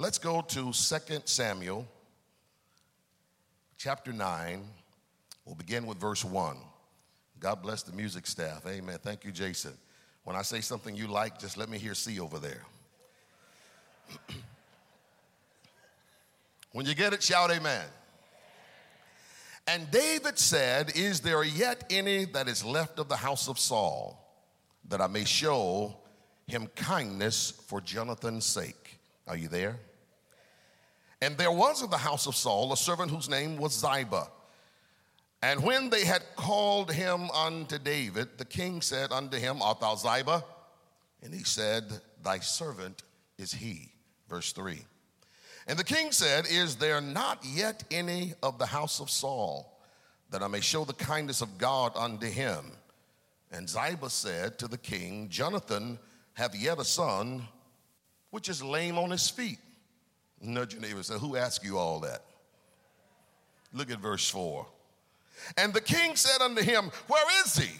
Let's go to 2 Samuel chapter 9. We'll begin with verse 1. God bless the music staff. Amen. Thank you, Jason. When I say something you like, just let me hear C over there. when you get it, shout amen. And David said, Is there yet any that is left of the house of Saul, that I may show him kindness for Jonathan's sake? Are you there? And there was in the house of Saul a servant whose name was Ziba. And when they had called him unto David, the king said unto him, Art thou Ziba? And he said, Thy servant is he. Verse 3. And the king said, Is there not yet any of the house of Saul that I may show the kindness of God unto him? And Ziba said to the king, Jonathan hath yet a son which is lame on his feet. Nudge your neighbor and say, Who asked you all that? Look at verse 4. And the king said unto him, Where is he?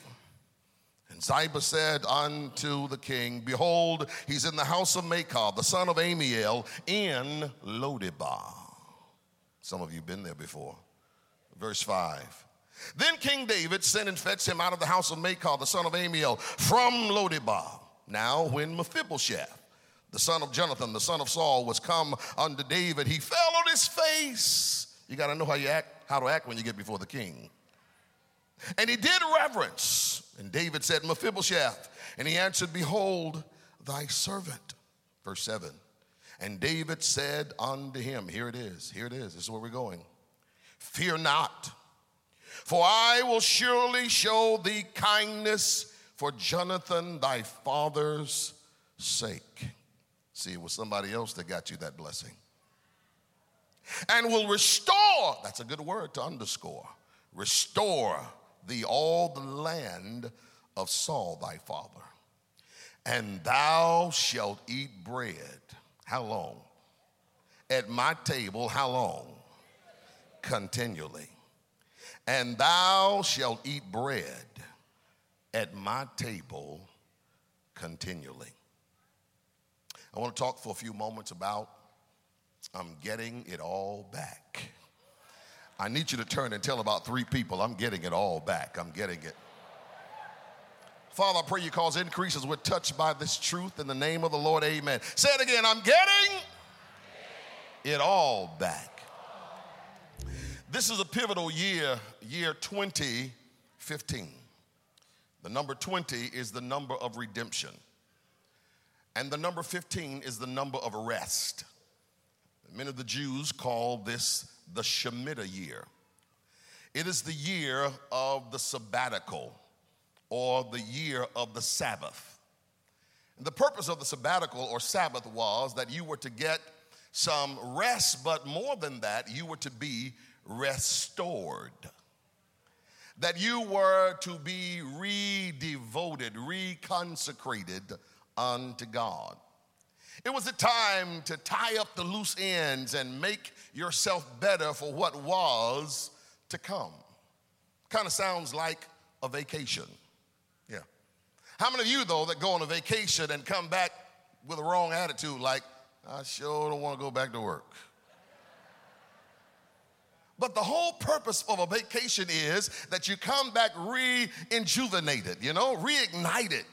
And Ziba said unto the king, Behold, he's in the house of Machir, the son of Ammiel, in Lodebar. Some of you been there before. Verse 5. Then King David sent and fetched him out of the house of Machir, the son of Ammiel, from Lodebar. Now, when Mephibosheth, the son of Jonathan, the son of Saul, was come unto David, he fell on his face. You got to know how you act, how to act when you get before the king. And he did reverence. And David said, Mephibosheth. And he answered, Behold, thy servant. Verse 7. And David said unto him, Here it is, here it is, this is where we're going. Fear not, for I will surely show thee kindness for Jonathan thy father's sake. See, it was somebody else that got you that blessing. And will restore, that's a good word to underscore, restore thee all the land of Saul thy father. And thou shalt eat bread. How long? At my table, how long? Continually. And thou shalt eat bread at my table continually. I want to talk for a few moments about I'm getting it all back. I need you to turn and tell about three people, I'm getting it all back. I'm getting it. Father, I pray you cause increases. We're touched by this truth in the name of the Lord. Amen. Say it again. I'm getting it all back. This is a pivotal year, year 2015. The number 20 is the number of redemption. And the number 15 is the number of rest. Many of the Jews call this the Shemitah year. It is the year of the sabbatical or the year of the Sabbath. And the purpose of the sabbatical or Sabbath was that you were to get some rest, but more than that, you were to be restored. That you were to be redevoted, reconsecrated unto God. It was a time to tie up the loose ends and make yourself better for what was to come. Kind of sounds like a vacation. Yeah. How many of you, though, that go on a vacation and come back with a wrong attitude, like, I sure don't want to go back to work? But the whole purpose of a vacation is that you come back rejuvenated, you know, reignited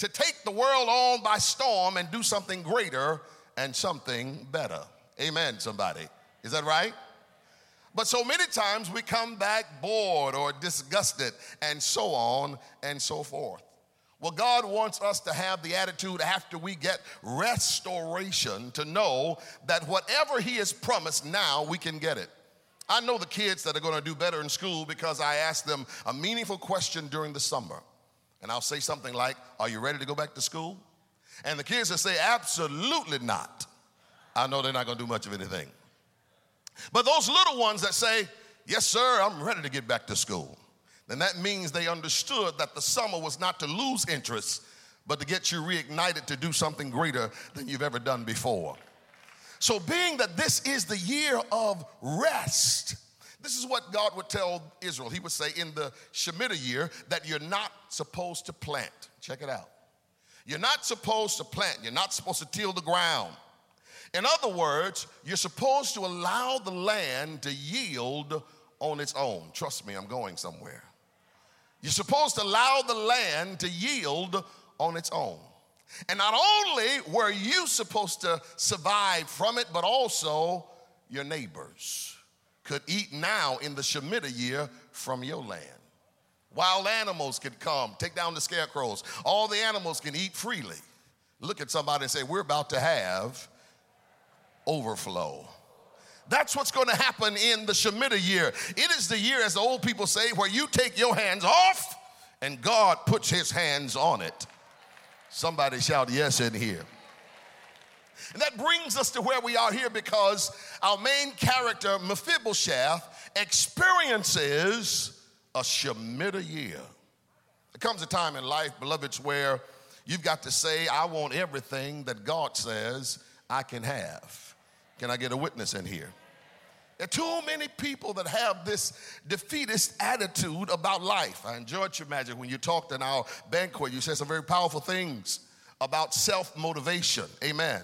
to take the world on by storm and do something greater and something better. Amen, somebody. Is that right? But so many times we come back bored or disgusted and so on and so forth. Well, God wants us to have the attitude after we get restoration to know that whatever He has promised now, we can get it. I know the kids that are going to do better in school because I asked them a meaningful question during the summer. And I'll say something like, Are you ready to go back to school? And the kids will say, Absolutely not. I know they're not going to do much of anything. But those little ones that say, Yes, sir, I'm ready to get back to school, then that means they understood that the summer was not to lose interest, but to get you reignited to do something greater than you've ever done before. So, being that this is the year of rest, this is what God would tell Israel. He would say in the Shemitah year that you're not supposed to plant. Check it out. You're not supposed to plant. You're not supposed to till the ground. In other words, you're supposed to allow the land to yield on its own. Trust me, I'm going somewhere. You're supposed to allow the land to yield on its own. And not only were you supposed to survive from it, but also your neighbors could eat now in the Shemitah year from your land. Wild animals could come, take down the scarecrows. All the animals can eat freely. Look at somebody and say, We're about to have overflow. That's what's going to happen in the Shemitah year. It is the year, as the old people say, where you take your hands off and God puts his hands on it. Somebody shout yes in here. And that brings us to where we are here because our main character, Mephibosheth, experiences a Shemitah year. There comes a time in life, beloveds, where you've got to say, I want everything that God says I can have. Can I get a witness in here? There are too many people that have this defeatist attitude about life. I enjoyed your magic when you talked in our banquet. You said some very powerful things about self motivation. Amen.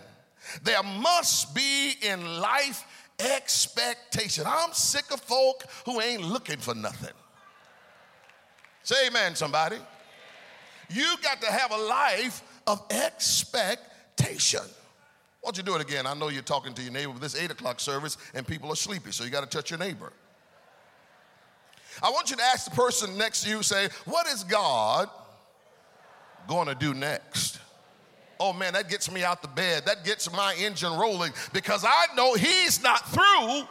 There must be in life expectation. I'm sick of folk who ain't looking for nothing. Say amen, somebody. You got to have a life of expectation. Why don't you do it again? I know you're talking to your neighbor with this 8 o'clock service and people are sleepy, so you got to touch your neighbor. I want you to ask the person next to you, say, What is God going to do next? Oh man, that gets me out the bed. That gets my engine rolling because I know He's not through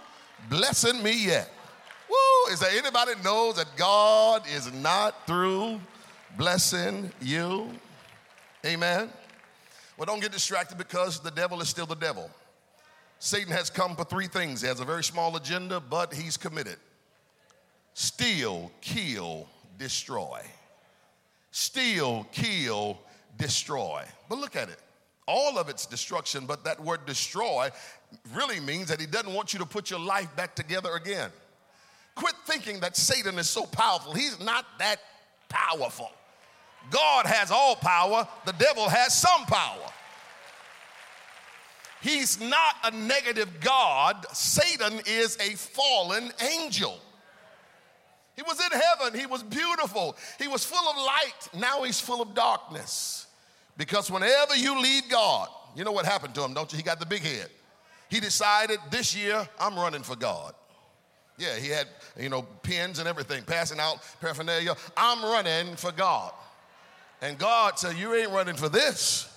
blessing me yet. Woo! Is there anybody knows that God is not through blessing you? Amen. Well, don't get distracted because the devil is still the devil. Satan has come for three things. He has a very small agenda, but he's committed. Steal, kill, destroy. Steal, kill, destroy. But look at it. All of it's destruction, but that word destroy really means that he doesn't want you to put your life back together again. Quit thinking that Satan is so powerful. He's not that powerful. God has all power, the devil has some power. He's not a negative God, Satan is a fallen angel. He was in heaven, he was beautiful, he was full of light. Now he's full of darkness. Because whenever you leave God, you know what happened to him, don't you? He got the big head. He decided this year, I'm running for God. Yeah, he had, you know, pins and everything, passing out paraphernalia. I'm running for God. And God said, You ain't running for this.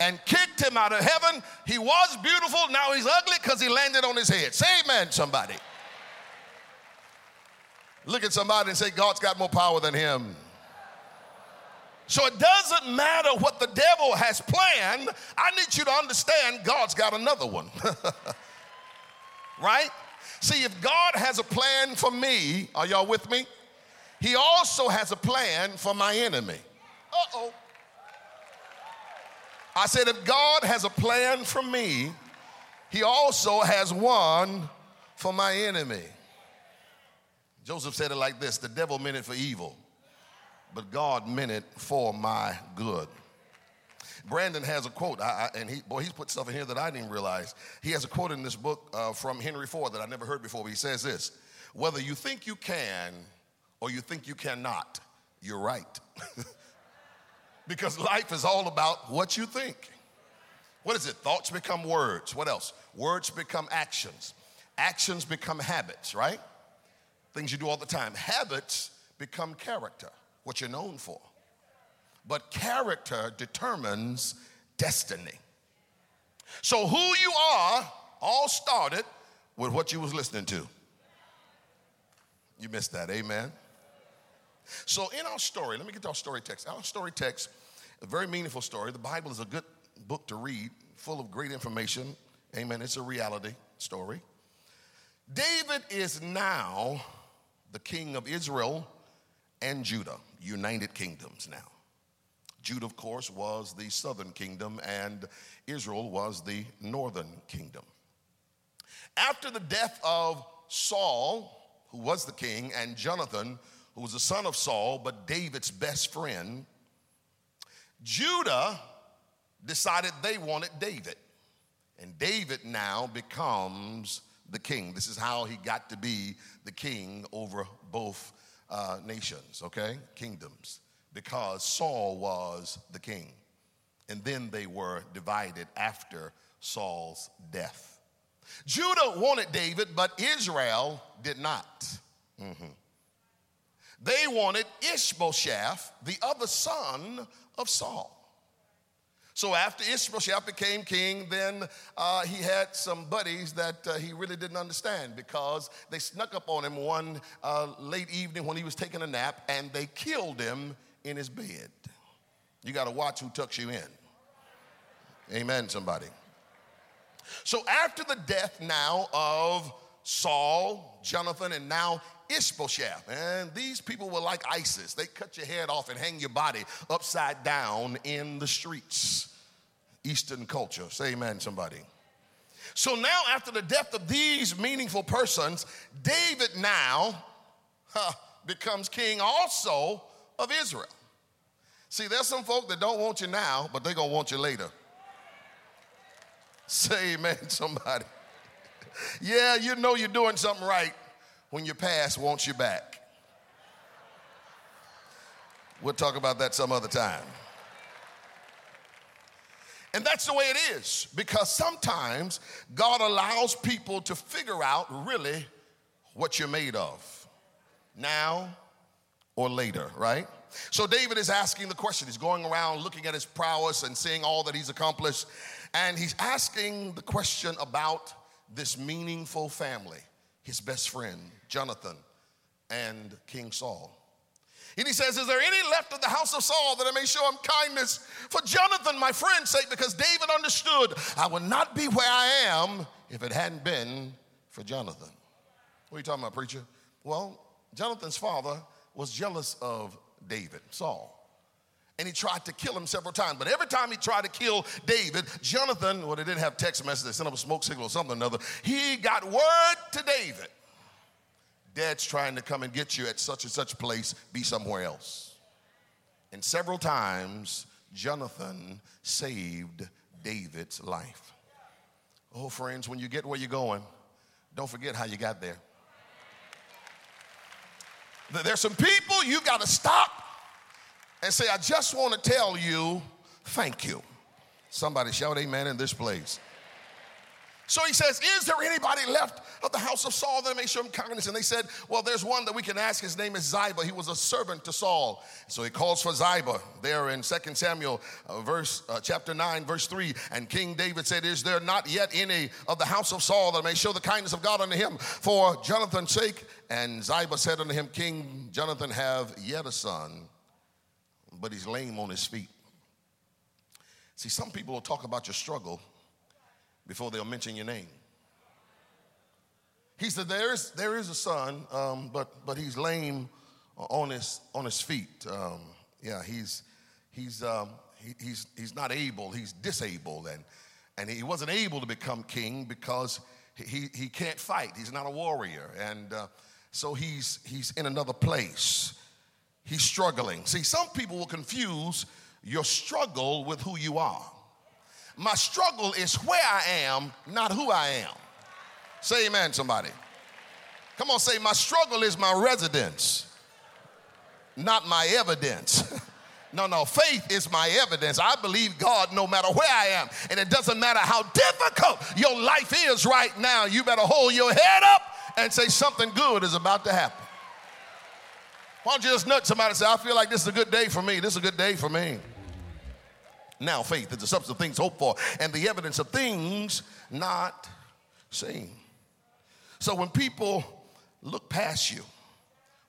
And kicked him out of heaven. He was beautiful, now he's ugly because he landed on his head. Say amen, somebody. Look at somebody and say, God's got more power than him. So it doesn't matter what the devil has planned. I need you to understand God's got another one. right? See, if God has a plan for me, are y'all with me? He also has a plan for my enemy. Uh oh. I said, if God has a plan for me, he also has one for my enemy. Joseph said it like this the devil meant it for evil, but God meant it for my good. Brandon has a quote, I, I, and he, boy, he's put stuff in here that I didn't realize. He has a quote in this book uh, from Henry Ford that I never heard before. But he says this: "Whether you think you can or you think you cannot, you're right." because life is all about what you think. What is it? Thoughts become words. What else? Words become actions. Actions become habits, right? Things you do all the time. Habits become character, what you're known for. But character determines destiny. So who you are all started with what you was listening to. You missed that, amen. So in our story, let me get to our story text. Our story text, a very meaningful story. The Bible is a good book to read, full of great information. Amen. It's a reality story. David is now the king of Israel and Judah, united kingdoms now. Judah, of course, was the southern kingdom, and Israel was the northern kingdom. After the death of Saul, who was the king, and Jonathan, who was the son of Saul, but David's best friend, Judah decided they wanted David. And David now becomes the king. This is how he got to be the king over both uh, nations, okay? Kingdoms. Because Saul was the king. And then they were divided after Saul's death. Judah wanted David, but Israel did not. Mm-hmm. They wanted Ishbosheth, the other son of Saul. So after Ishbosheth became king, then uh, he had some buddies that uh, he really didn't understand because they snuck up on him one uh, late evening when he was taking a nap and they killed him in his bed. You got to watch who tucks you in. Amen, somebody. So after the death now of Saul, Jonathan, and now Ishbosheth, and these people were like ISIS. They cut your head off and hang your body upside down in the streets. Eastern culture. Say amen, somebody. So now, after the death of these meaningful persons, David now huh, becomes king also of Israel. See, there's some folk that don't want you now, but they're gonna want you later. Say amen, somebody. Yeah, you know you're doing something right when your past wants you back. We'll talk about that some other time. And that's the way it is because sometimes God allows people to figure out really what you're made of now or later, right? So David is asking the question. He's going around looking at his prowess and seeing all that he's accomplished. And he's asking the question about this meaningful family his best friend, Jonathan, and King Saul. And he says, Is there any left of the house of Saul that I may show him kindness for Jonathan, my friend's sake? Because David understood I would not be where I am if it hadn't been for Jonathan. What are you talking about, preacher? Well, Jonathan's father was jealous of David, Saul. And he tried to kill him several times. But every time he tried to kill David, Jonathan, well, they didn't have text messages, they sent up a smoke signal or something or another. He got word to David Dad's trying to come and get you at such and such place, be somewhere else. And several times, Jonathan saved David's life. Oh, friends, when you get where you're going, don't forget how you got there. There's some people you've got to stop and say, I just want to tell you thank you. Somebody shout amen in this place. So he says, Is there anybody left of the house of Saul that may show him kindness? And they said, Well, there's one that we can ask. His name is Ziba. He was a servant to Saul. So he calls for Ziba there in 2 Samuel, uh, verse, uh, chapter 9, verse 3. And King David said, Is there not yet any of the house of Saul that may show the kindness of God unto him for Jonathan's sake? And Ziba said unto him, King Jonathan have yet a son, but he's lame on his feet. See, some people will talk about your struggle before they'll mention your name. He said, There is, there is a son, um, but, but he's lame on his, on his feet. Um, yeah, he's, he's, um, he, he's, he's not able, he's disabled. And, and he wasn't able to become king because he, he can't fight. He's not a warrior. And uh, so he's, he's in another place. He's struggling. See, some people will confuse your struggle with who you are. My struggle is where I am, not who I am. Say amen, somebody. Come on, say, my struggle is my residence, not my evidence. no, no, faith is my evidence. I believe God no matter where I am. And it doesn't matter how difficult your life is right now, you better hold your head up and say something good is about to happen. Why don't you just nut somebody and say, I feel like this is a good day for me. This is a good day for me. Now, faith is the substance of things hoped for and the evidence of things not seen. So, when people look past you,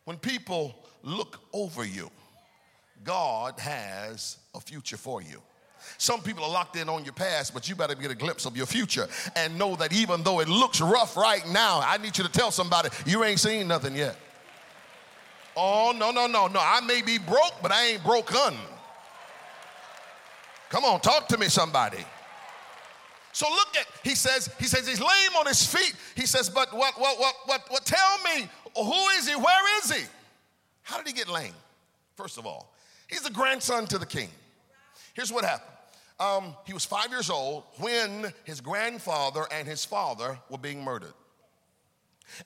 when people look over you, God has a future for you. Some people are locked in on your past, but you better get a glimpse of your future and know that even though it looks rough right now, I need you to tell somebody you ain't seen nothing yet. Oh, no, no, no, no. I may be broke, but I ain't broken. Come on, talk to me, somebody. So look at, he says, he says he's lame on his feet. He says, but what, what, what, what, what, tell me, who is he? Where is he? How did he get lame? First of all, he's the grandson to the king. Here's what happened. um, he was five years old when his grandfather and his father were being murdered.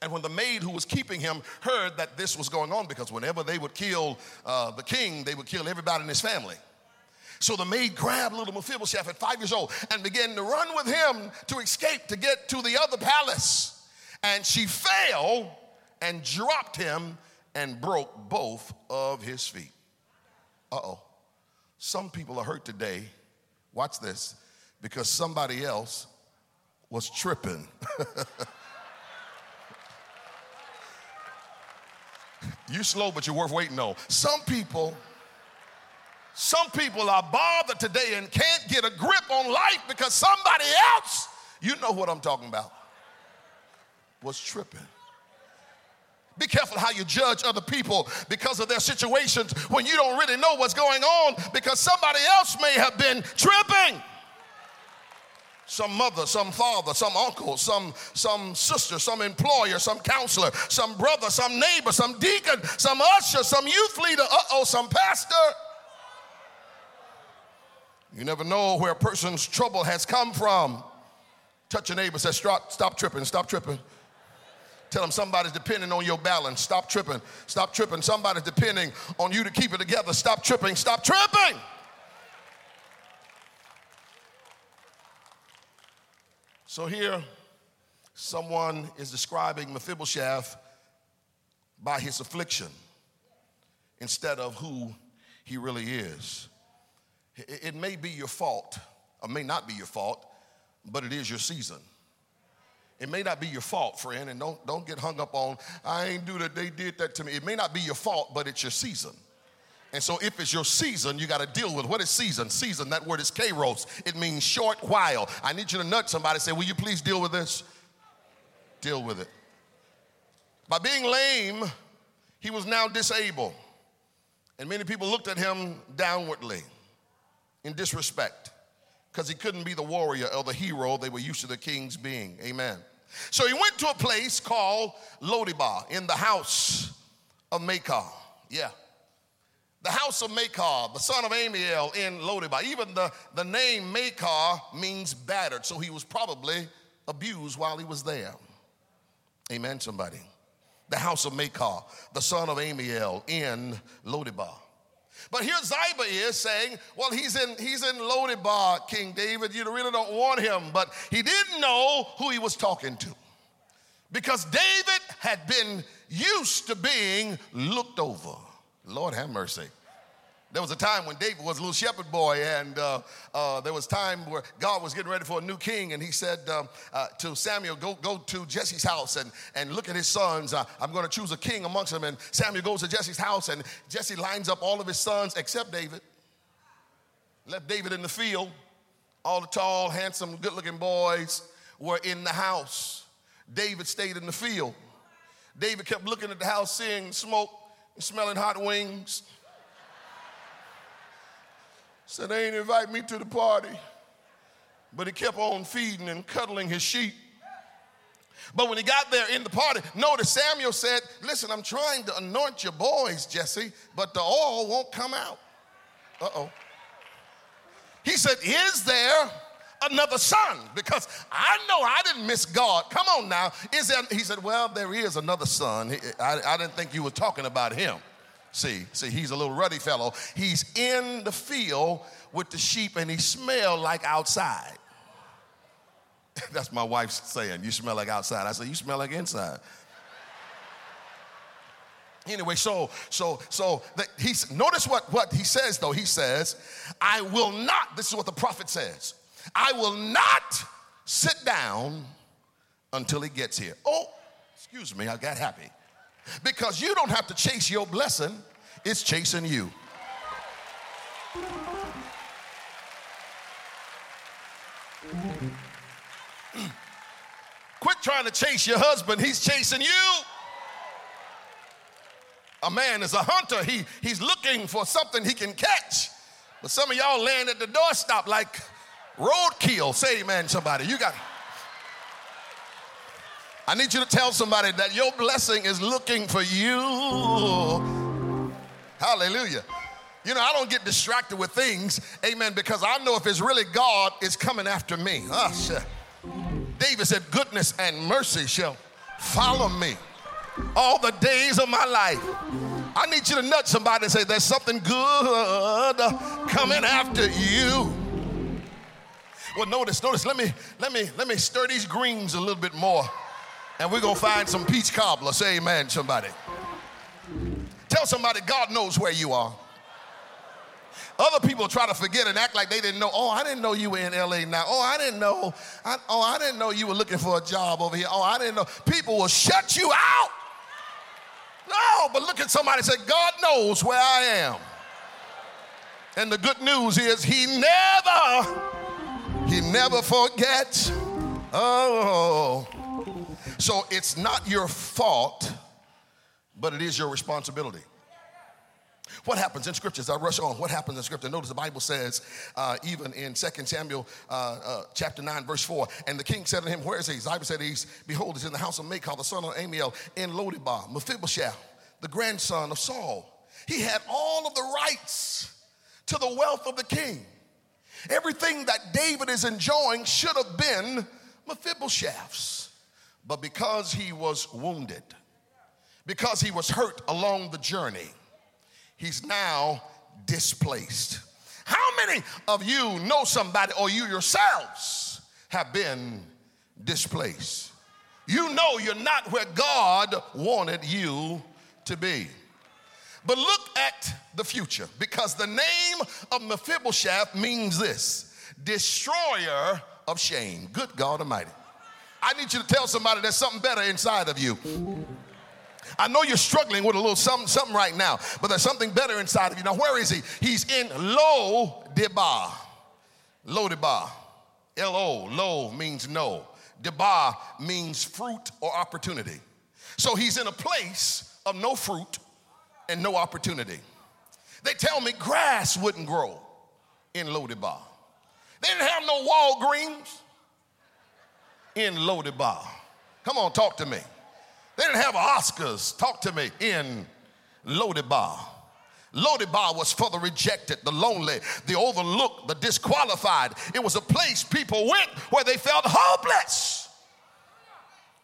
And when the maid who was keeping him heard that this was going on, because whenever they would kill uh, the king, they would kill everybody in his family. So the maid grabbed little Mephibosheth at five years old and began to run with him to escape to get to the other palace. And she fell and dropped him and broke both of his feet. Uh oh. Some people are hurt today. Watch this because somebody else was tripping. you slow, but you're worth waiting on. Some people some people are bothered today and can't get a grip on life because somebody else, you know what I'm talking about, was tripping. Be careful how you judge other people because of their situations when you don't really know what's going on because somebody else may have been tripping. Some mother, some father, some uncle, some, some sister, some employer, some counselor, some brother, some neighbor, some deacon, some usher, some youth leader, uh oh, some pastor you never know where a person's trouble has come from. Touch your neighbor, say, stop, stop tripping, stop tripping. Tell them somebody's depending on your balance. Stop tripping, stop tripping. Somebody's depending on you to keep it together. Stop tripping, stop tripping. So here, someone is describing Mephibosheth by his affliction instead of who he really is. It may be your fault, or may not be your fault, but it is your season. It may not be your fault, friend, and don't, don't get hung up on, I ain't do that, they did that to me. It may not be your fault, but it's your season. And so if it's your season, you got to deal with what is season? Season, that word is kairos. It means short while. I need you to nudge somebody say, Will you please deal with this? Deal with it. By being lame, he was now disabled. And many people looked at him downwardly in disrespect because he couldn't be the warrior or the hero they were used to the kings being. Amen. So he went to a place called Lodebar in the house of Machir. Yeah. The house of Machir, the son of Ammiel in Lodebar. Even the, the name Machir means battered, so he was probably abused while he was there. Amen, somebody. The house of Machir, the son of Ammiel in Lodebar. But here Ziba is saying, well, he's in, he's in Lodebar, King David. You really don't want him. But he didn't know who he was talking to. Because David had been used to being looked over. Lord have mercy. There was a time when David was a little shepherd boy, and uh, uh, there was time where God was getting ready for a new king, and he said um, uh, to Samuel, go, go to Jesse's house and, and look at his sons. I'm going to choose a king amongst them. And Samuel goes to Jesse's house, and Jesse lines up all of his sons except David. Left David in the field. All the tall, handsome, good looking boys were in the house. David stayed in the field. David kept looking at the house, seeing smoke, smelling hot wings. Said, they ain't invite me to the party. But he kept on feeding and cuddling his sheep. But when he got there in the party, notice Samuel said, Listen, I'm trying to anoint your boys, Jesse, but the oil won't come out. Uh oh. He said, Is there another son? Because I know I didn't miss God. Come on now. Is there? He said, Well, there is another son. I, I didn't think you were talking about him. See, see, he's a little ruddy fellow. He's in the field with the sheep and he smelled like outside. That's my wife's saying, you smell like outside. I said, you smell like inside. Anyway, so so so that he's notice what what he says though. He says, "I will not." This is what the prophet says. I will not sit down until he gets here. Oh, excuse me, I got happy. Because you don't have to chase your blessing, it's chasing you. Quit trying to chase your husband, he's chasing you. A man is a hunter, he, he's looking for something he can catch. But some of y'all land at the doorstop like roadkill. Say amen, somebody. You got. I need you to tell somebody that your blessing is looking for you. Hallelujah. You know, I don't get distracted with things, amen, because I know if it's really God, it's coming after me. Ah, oh, shit. David said, Goodness and mercy shall follow me all the days of my life. I need you to nudge somebody and say, There's something good coming after you. Well, notice, notice, let me, let me, let me stir these greens a little bit more. And we're gonna find some peach cobbler. Say amen, somebody. Tell somebody God knows where you are. Other people try to forget and act like they didn't know. Oh, I didn't know you were in LA now. Oh, I didn't know. I, oh, I didn't know you were looking for a job over here. Oh, I didn't know. People will shut you out. No, but look at somebody and say, God knows where I am. And the good news is he never, he never forgets. Oh. So it's not your fault, but it is your responsibility. What happens in scriptures? I rush on. What happens in scripture? Notice the Bible says, uh, even in 2 Samuel uh, uh, chapter 9, verse 4, and the king said to him, Where is he? Ziba said, He's, behold, he's in the house of Machir, the son of Ammiel, in Lodebar. Mephibosheth, the grandson of Saul. He had all of the rights to the wealth of the king. Everything that David is enjoying should have been Mephibosheth's. But because he was wounded, because he was hurt along the journey, he's now displaced. How many of you know somebody or you yourselves have been displaced? You know you're not where God wanted you to be. But look at the future because the name of Mephibosheth means this destroyer of shame. Good God Almighty. I need you to tell somebody there's something better inside of you. I know you're struggling with a little something, something right now, but there's something better inside of you. Now, where is he? He's in Lo Debar. Lo Debar. L O, Lo means no. Debar means fruit or opportunity. So he's in a place of no fruit and no opportunity. They tell me grass wouldn't grow in Lo Debar. They didn't have no Walgreens in Lo Debar. Come on, talk to me. They didn't have Oscars. Talk to me in Lo Debar. Lodebar was for the rejected, the lonely, the overlooked, the disqualified. It was a place people went where they felt hopeless.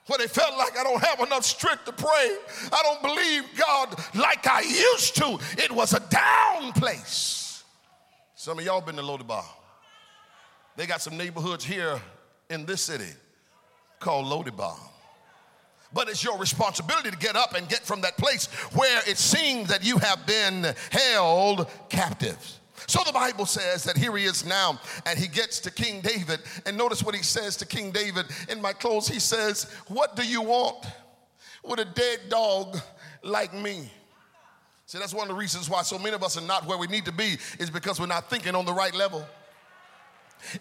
Where they felt like I don't have enough strength to pray. I don't believe God like I used to. It was a down place. Some of y'all been to Lodebar. They got some neighborhoods here in this city called Lodebar. But it's your responsibility to get up and get from that place where it seems that you have been held captive. So the Bible says that here he is now, and he gets to King David. And notice what he says to King David in my clothes. He says, What do you want with a dead dog like me? See, that's one of the reasons why so many of us are not where we need to be, is because we're not thinking on the right level.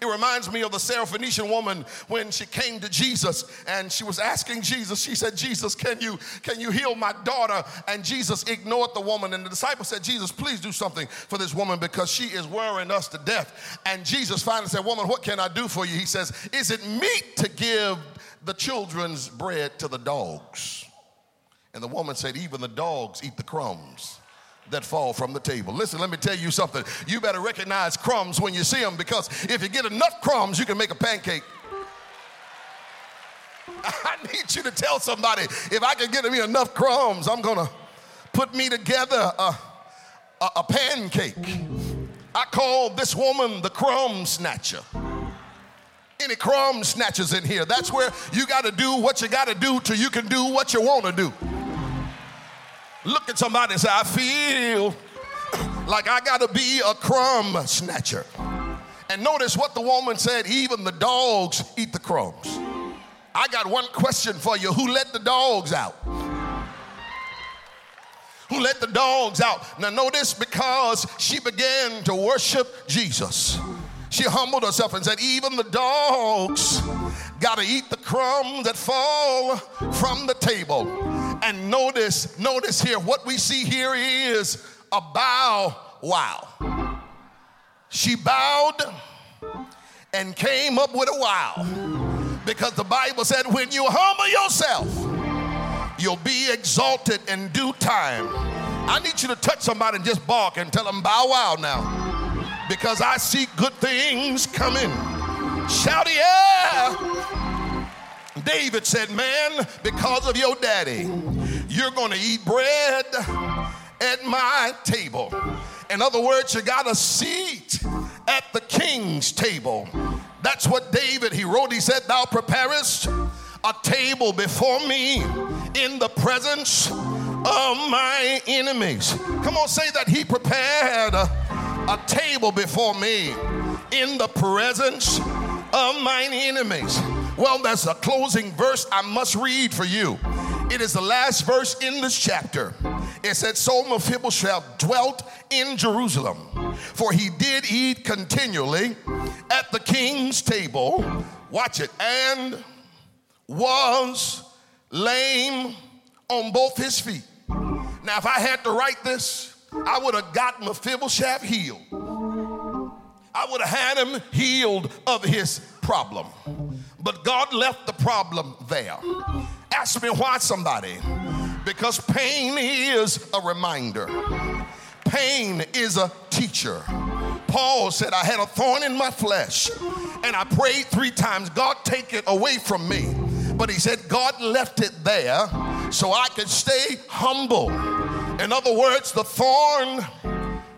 It reminds me of the Syrophoenician woman when she came to Jesus and she was asking Jesus. She said, "Jesus, can you can you heal my daughter?" And Jesus ignored the woman. And the disciple said, "Jesus, please do something for this woman because she is worrying us to death." And Jesus finally said, "Woman, what can I do for you?" He says, "Is it meet to give the children's bread to the dogs?" And the woman said, "Even the dogs eat the crumbs." That fall from the table. Listen, let me tell you something. You better recognize crumbs when you see them because if you get enough crumbs, you can make a pancake. I need you to tell somebody if I can get me enough crumbs, I'm gonna put me together a, a, a pancake. I call this woman the crumb snatcher. Any crumb snatchers in here? That's where you got to do what you got to do till you can do what you want to do. Look at somebody and say, I feel like I got to be a crumb snatcher. And notice what the woman said even the dogs eat the crumbs. I got one question for you who let the dogs out? Who let the dogs out? Now, notice because she began to worship Jesus, she humbled herself and said, Even the dogs got to eat the crumbs that fall from the table. And notice, notice here, what we see here is a bow wow. She bowed and came up with a wow. Because the Bible said, when you humble yourself, you'll be exalted in due time. I need you to touch somebody and just bark and tell them, bow wow now. Because I see good things coming. Shout. David said, Man, because of your daddy, you're going to eat bread at my table. In other words, you got a seat at the king's table. That's what David, he wrote. He said, Thou preparest a table before me in the presence of my enemies. Come on, say that he prepared a, a table before me in the presence of mine enemies. Well, that's a closing verse I must read for you. It is the last verse in this chapter. It said, So Mephibosheth dwelt in Jerusalem, for he did eat continually at the king's table. Watch it, and was lame on both his feet. Now, if I had to write this, I would have got Mephibosheth healed. I would have had him healed of his problem. But God left the problem there. Ask me why somebody. Because pain is a reminder, pain is a teacher. Paul said, I had a thorn in my flesh, and I prayed three times, God, take it away from me. But he said, God left it there so I could stay humble. In other words, the thorn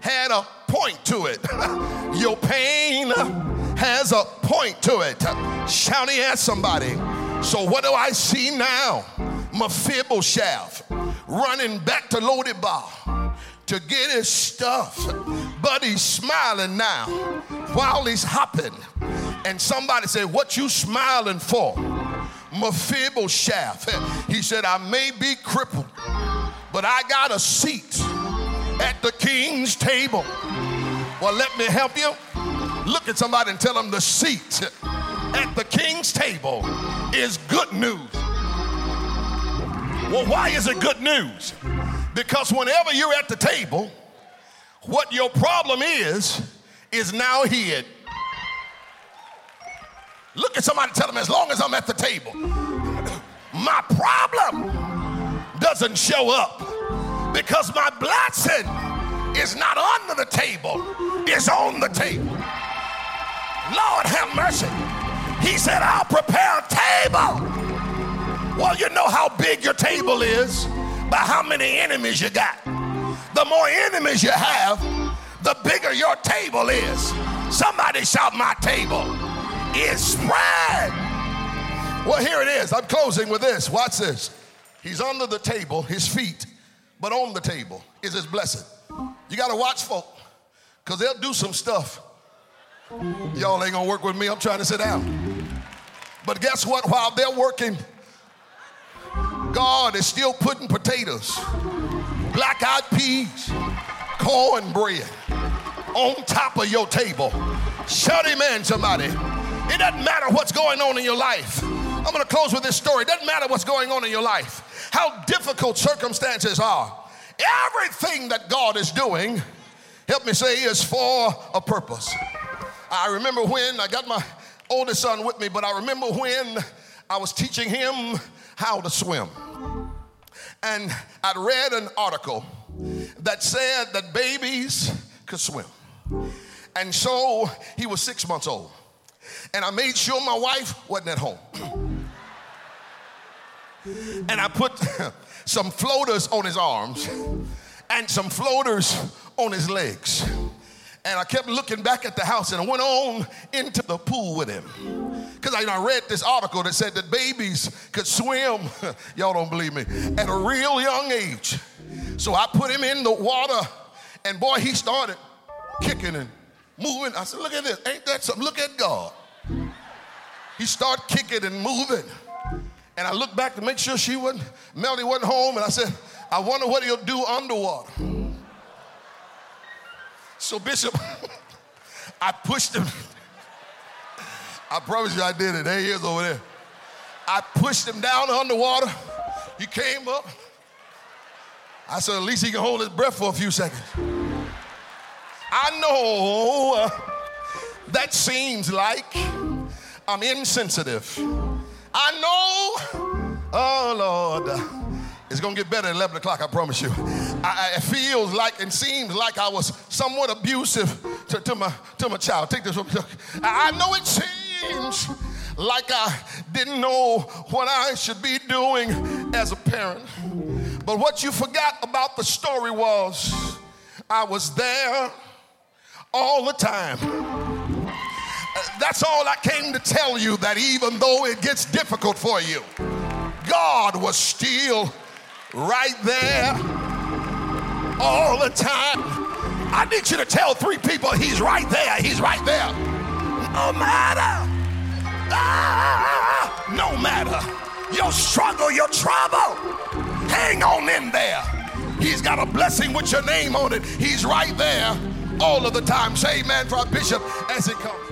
had a point to it. Your pain has a point to it. Shouting at somebody. So, what do I see now? Mephibosheth running back to Lodebar to get his stuff, but he's smiling now while he's hopping. And somebody said, What you smiling for? Mephibosheth. He said, I may be crippled, but I got a seat at the king's table. Well, let me help you. Look at somebody and tell them the seat at the king's table is good news. Well, why is it good news? Because whenever you're at the table, what your problem is, is now hid. Look at somebody and tell them, as long as I'm at the table, my problem doesn't show up because my blessing is not under the table, it's on the table. Lord have mercy. He said, I'll prepare a table. Well, you know how big your table is by how many enemies you got. The more enemies you have, the bigger your table is. Somebody shout, My table is spread. Well, here it is. I'm closing with this. Watch this. He's under the table, his feet, but on the table is his blessing. You got to watch folk because they'll do some stuff. Y'all ain't to work with me. I'm trying to sit down. But guess what? While they're working, God is still putting potatoes, black eyed peas, cornbread on top of your table. Shut him in, somebody. It doesn't matter what's going on in your life. I'm to close with this story. It doesn't matter what's going on in your life, how difficult circumstances are. Everything that God is doing, help me say, is for a purpose. I remember when I got my oldest son with me, but I remember when I was teaching him how to swim. And I'd read an article that said that babies could swim. And so he was six months old. And I made sure my wife wasn't at home. and I put some floaters on his arms and some floaters on his legs. And I kept looking back at the house and I went on into the pool with him. Because I, I read this article that said that babies could swim, y'all don't believe me, at a real young age. So I put him in the water, and boy, he started kicking and moving. I said, Look at this, ain't that something? Look at God. He started kicking and moving. And I looked back to make sure she wasn't, Melody wasn't home, and I said, I wonder what he'll do underwater. So, Bishop, I pushed him. I promise you I did it. There he is over there. I pushed him down underwater. He came up. I said, at least he can hold his breath for a few seconds. I know uh, that seems like I'm insensitive. I know, oh Lord, it's gonna get better at 11 o'clock, I promise you. I, it feels like and seems like I was somewhat abusive to, to, my, to my child. Take this. I know it seems like I didn't know what I should be doing as a parent. But what you forgot about the story was I was there all the time. That's all I came to tell you that even though it gets difficult for you, God was still right there all the time. I need you to tell three people He's right there. He's right there. No matter. Ah, no matter your struggle, your trouble, hang on in there. He's got a blessing with your name on it. He's right there all of the time. Say amen for our bishop as it comes.